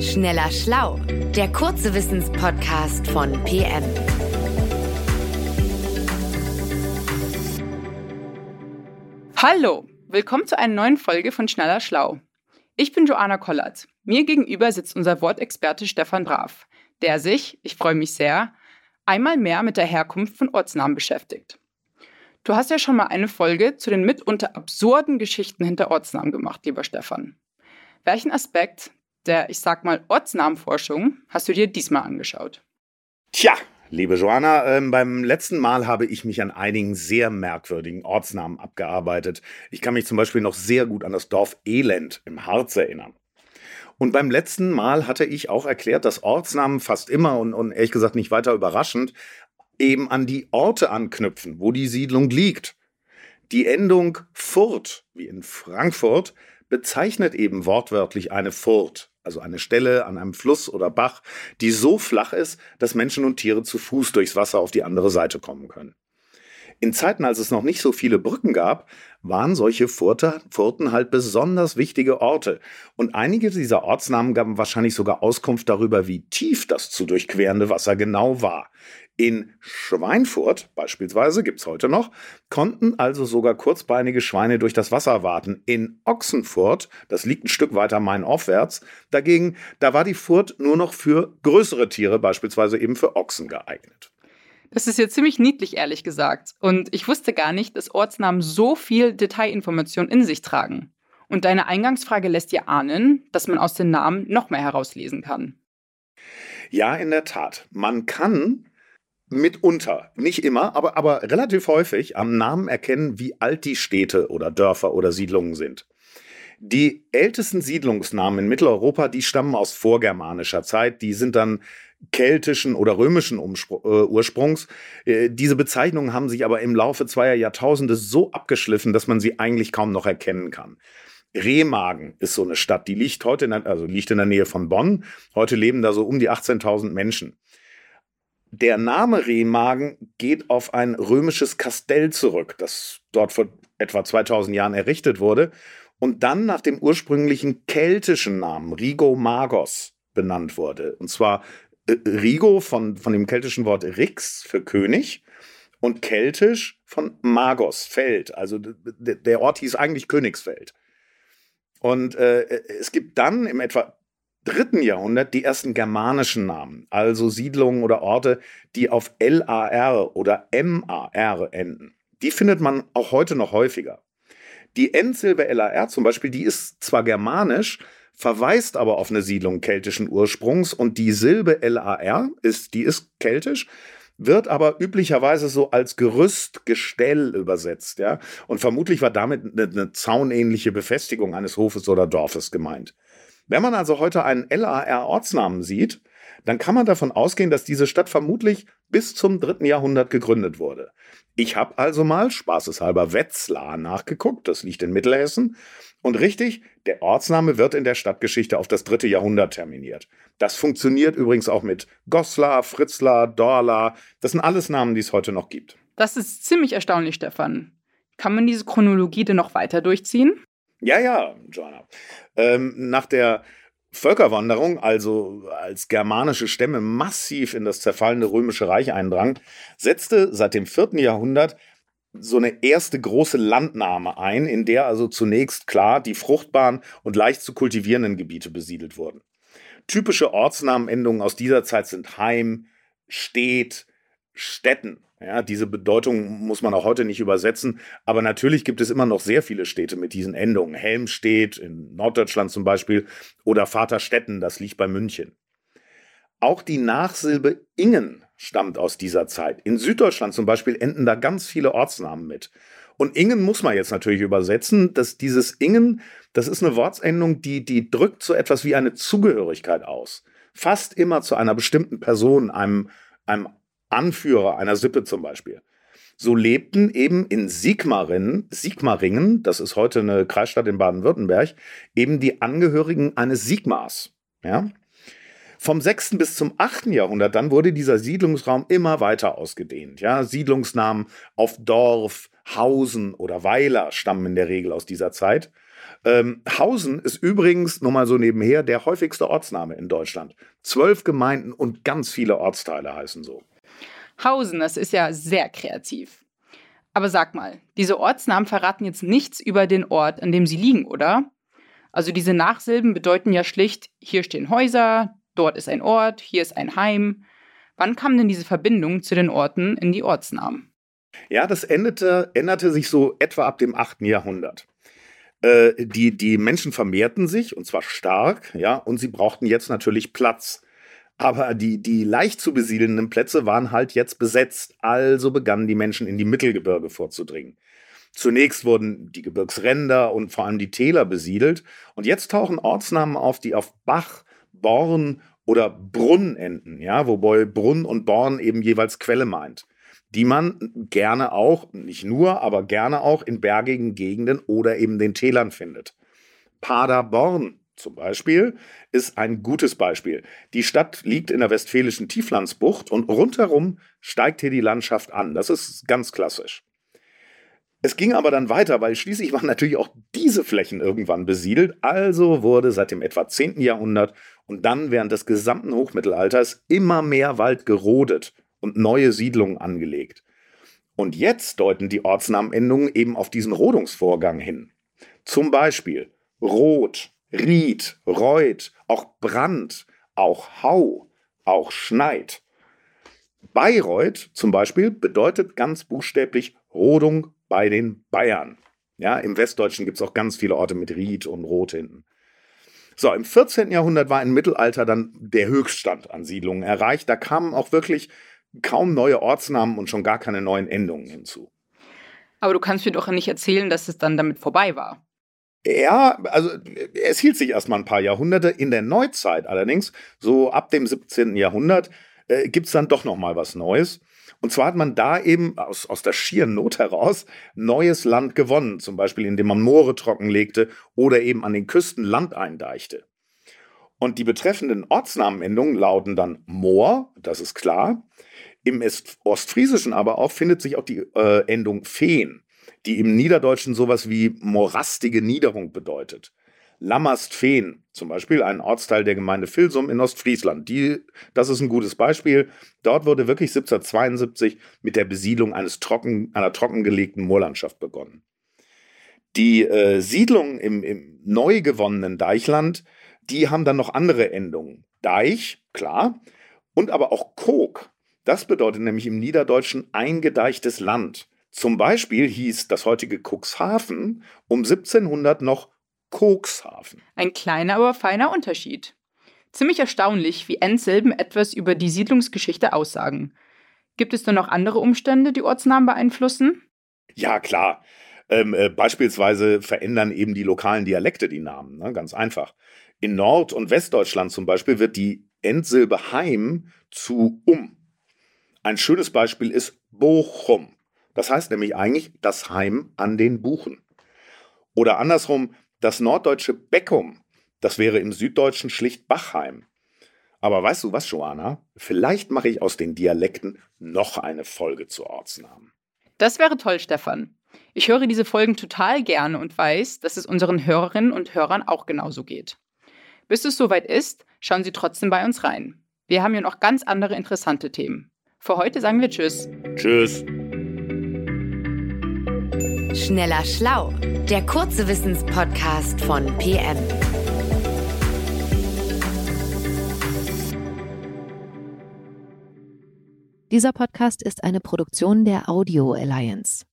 Schneller Schlau, der kurze Wissenspodcast von PM. Hallo, willkommen zu einer neuen Folge von Schneller Schlau. Ich bin Joanna Kollert. Mir gegenüber sitzt unser Wortexperte Stefan Brav, der sich, ich freue mich sehr, einmal mehr mit der Herkunft von Ortsnamen beschäftigt. Du hast ja schon mal eine Folge zu den mitunter absurden Geschichten hinter Ortsnamen gemacht, lieber Stefan. Welchen Aspekt der, ich sag mal, Ortsnamenforschung hast du dir diesmal angeschaut? Tja, liebe Joanna, äh, beim letzten Mal habe ich mich an einigen sehr merkwürdigen Ortsnamen abgearbeitet. Ich kann mich zum Beispiel noch sehr gut an das Dorf Elend im Harz erinnern. Und beim letzten Mal hatte ich auch erklärt, dass Ortsnamen fast immer und, und ehrlich gesagt nicht weiter überraschend eben an die Orte anknüpfen, wo die Siedlung liegt. Die Endung Furt, wie in Frankfurt, bezeichnet eben wortwörtlich eine Furt, also eine Stelle an einem Fluss oder Bach, die so flach ist, dass Menschen und Tiere zu Fuß durchs Wasser auf die andere Seite kommen können. In Zeiten, als es noch nicht so viele Brücken gab, waren solche Furten halt besonders wichtige Orte. Und einige dieser Ortsnamen gaben wahrscheinlich sogar Auskunft darüber, wie tief das zu durchquerende Wasser genau war. In Schweinfurt beispielsweise gibt's heute noch, konnten also sogar kurzbeinige Schweine durch das Wasser warten. In Ochsenfurt, das liegt ein Stück weiter mainaufwärts, dagegen, da war die Furt nur noch für größere Tiere, beispielsweise eben für Ochsen geeignet. Das ist ja ziemlich niedlich, ehrlich gesagt. Und ich wusste gar nicht, dass Ortsnamen so viel Detailinformation in sich tragen. Und deine Eingangsfrage lässt dir ahnen, dass man aus den Namen noch mehr herauslesen kann. Ja, in der Tat. Man kann mitunter, nicht immer, aber, aber relativ häufig am Namen erkennen, wie alt die Städte oder Dörfer oder Siedlungen sind. Die ältesten Siedlungsnamen in Mitteleuropa, die stammen aus vorgermanischer Zeit. Die sind dann keltischen oder römischen Umspr äh, Ursprungs. Äh, diese Bezeichnungen haben sich aber im Laufe zweier Jahrtausende so abgeschliffen, dass man sie eigentlich kaum noch erkennen kann. Remagen ist so eine Stadt, die liegt heute in der, also liegt in der Nähe von Bonn. Heute leben da so um die 18.000 Menschen. Der Name Remagen geht auf ein römisches Kastell zurück, das dort vor etwa 2000 Jahren errichtet wurde und dann nach dem ursprünglichen keltischen Namen Rigo Magos benannt wurde. Und zwar äh, Rigo von, von dem keltischen Wort Rix für König und keltisch von Magos, Feld. Also der Ort hieß eigentlich Königsfeld. Und äh, es gibt dann im etwa dritten Jahrhundert die ersten germanischen Namen, also Siedlungen oder Orte, die auf LAR oder MAR enden. Die findet man auch heute noch häufiger. Die Endsilbe LAR zum Beispiel, die ist zwar germanisch, verweist aber auf eine Siedlung keltischen Ursprungs und die Silbe LAR ist, die ist keltisch, wird aber üblicherweise so als Gerüst, Gestell übersetzt, ja. Und vermutlich war damit eine, eine zaunähnliche Befestigung eines Hofes oder Dorfes gemeint. Wenn man also heute einen LAR-Ortsnamen sieht, dann kann man davon ausgehen, dass diese Stadt vermutlich bis zum dritten Jahrhundert gegründet wurde. Ich habe also mal spaßeshalber Wetzlar nachgeguckt, das liegt in Mittelhessen. Und richtig, der Ortsname wird in der Stadtgeschichte auf das dritte Jahrhundert terminiert. Das funktioniert übrigens auch mit Goslar, Fritzlar, Dorla. Das sind alles Namen, die es heute noch gibt. Das ist ziemlich erstaunlich, Stefan. Kann man diese Chronologie denn noch weiter durchziehen? Ja, ja, Joanna. Ähm, nach der Völkerwanderung, also als germanische Stämme massiv in das zerfallende römische Reich eindrangen, setzte seit dem vierten Jahrhundert so eine erste große Landnahme ein, in der also zunächst klar die fruchtbaren und leicht zu kultivierenden Gebiete besiedelt wurden. Typische Ortsnamenendungen aus dieser Zeit sind Heim, Stedt, Städten. Ja, diese Bedeutung muss man auch heute nicht übersetzen, aber natürlich gibt es immer noch sehr viele Städte mit diesen Endungen. Helmstedt in Norddeutschland zum Beispiel oder Vaterstetten, das liegt bei München. Auch die Nachsilbe Ingen stammt aus dieser Zeit. In Süddeutschland zum Beispiel enden da ganz viele Ortsnamen mit. Und Ingen muss man jetzt natürlich übersetzen, dass dieses Ingen, das ist eine Wortsendung, die, die drückt so etwas wie eine Zugehörigkeit aus. Fast immer zu einer bestimmten Person, einem, einem Anführer einer Sippe zum Beispiel. So lebten eben in Sigmaringen, Sigmaringen, das ist heute eine Kreisstadt in Baden-Württemberg, eben die Angehörigen eines Sigmars. Ja? Vom 6. bis zum 8. Jahrhundert dann wurde dieser Siedlungsraum immer weiter ausgedehnt. Ja? Siedlungsnamen auf Dorf, Hausen oder Weiler stammen in der Regel aus dieser Zeit. Ähm, Hausen ist übrigens, nur mal so nebenher, der häufigste Ortsname in Deutschland. Zwölf Gemeinden und ganz viele Ortsteile heißen so. Hausen, das ist ja sehr kreativ. Aber sag mal, diese Ortsnamen verraten jetzt nichts über den Ort, an dem sie liegen, oder? Also diese Nachsilben bedeuten ja schlicht, hier stehen Häuser, dort ist ein Ort, hier ist ein Heim. Wann kam denn diese Verbindung zu den Orten in die Ortsnamen? Ja, das endete, änderte sich so etwa ab dem 8. Jahrhundert. Äh, die, die Menschen vermehrten sich und zwar stark, ja, und sie brauchten jetzt natürlich Platz. Aber die, die leicht zu besiedelnden Plätze waren halt jetzt besetzt, also begannen die Menschen in die Mittelgebirge vorzudringen. Zunächst wurden die Gebirgsränder und vor allem die Täler besiedelt und jetzt tauchen Ortsnamen auf, die auf Bach, Born oder Brunn enden, ja, wobei Brunn und Born eben jeweils Quelle meint die man gerne auch, nicht nur, aber gerne auch in bergigen Gegenden oder eben den Tälern findet. Paderborn zum Beispiel ist ein gutes Beispiel. Die Stadt liegt in der westfälischen Tieflandsbucht und rundherum steigt hier die Landschaft an. Das ist ganz klassisch. Es ging aber dann weiter, weil schließlich waren natürlich auch diese Flächen irgendwann besiedelt. Also wurde seit dem etwa 10. Jahrhundert und dann während des gesamten Hochmittelalters immer mehr Wald gerodet und neue Siedlungen angelegt. Und jetzt deuten die Ortsnamenendungen eben auf diesen Rodungsvorgang hin. Zum Beispiel Rot, Ried, Reut, auch Brand, auch Hau, auch Schneid. Bayreuth zum Beispiel bedeutet ganz buchstäblich Rodung bei den Bayern. Ja, Im Westdeutschen gibt es auch ganz viele Orte mit Ried und Rot hinten. So, im 14. Jahrhundert war im Mittelalter dann der Höchststand an Siedlungen erreicht. Da kamen auch wirklich kaum neue Ortsnamen und schon gar keine neuen Endungen hinzu. Aber du kannst mir doch nicht erzählen, dass es dann damit vorbei war. Ja, also es hielt sich erstmal ein paar Jahrhunderte. In der Neuzeit allerdings, so ab dem 17. Jahrhundert, äh, gibt es dann doch noch mal was Neues. Und zwar hat man da eben aus, aus der schieren Not heraus neues Land gewonnen, zum Beispiel indem man Moore trockenlegte oder eben an den Küsten Land eindeichte. Und die betreffenden Ortsnamenendungen lauten dann Moor, das ist klar, im Ostfriesischen aber auch findet sich auch die äh, Endung Feen, die im Niederdeutschen sowas wie morastige Niederung bedeutet. Lammerstfeen, zum Beispiel ein Ortsteil der Gemeinde Filsum in Ostfriesland. Die, das ist ein gutes Beispiel. Dort wurde wirklich 1772 mit der Besiedlung eines trocken, einer trockengelegten Moorlandschaft begonnen. Die äh, Siedlungen im, im neu gewonnenen Deichland, die haben dann noch andere Endungen. Deich, klar, und aber auch Kog, das bedeutet nämlich im Niederdeutschen eingedeichtes Land. Zum Beispiel hieß das heutige Cuxhaven um 1700 noch Kokshafen. Ein kleiner, aber feiner Unterschied. Ziemlich erstaunlich, wie Endsilben etwas über die Siedlungsgeschichte aussagen. Gibt es denn noch andere Umstände, die Ortsnamen beeinflussen? Ja, klar. Ähm, äh, beispielsweise verändern eben die lokalen Dialekte die Namen. Ne? Ganz einfach. In Nord- und Westdeutschland zum Beispiel wird die Endsilbe Heim zu um. Ein schönes Beispiel ist Bochum. Das heißt nämlich eigentlich das Heim an den Buchen. Oder andersrum, das norddeutsche Beckum. Das wäre im Süddeutschen schlicht Bachheim. Aber weißt du was, Joanna? Vielleicht mache ich aus den Dialekten noch eine Folge zu Ortsnamen. Das wäre toll, Stefan. Ich höre diese Folgen total gerne und weiß, dass es unseren Hörerinnen und Hörern auch genauso geht. Bis es soweit ist, schauen Sie trotzdem bei uns rein. Wir haben ja noch ganz andere interessante Themen. Für heute sagen wir Tschüss. Tschüss. Schneller Schlau, der kurze Wissenspodcast von PM. Dieser Podcast ist eine Produktion der Audio Alliance.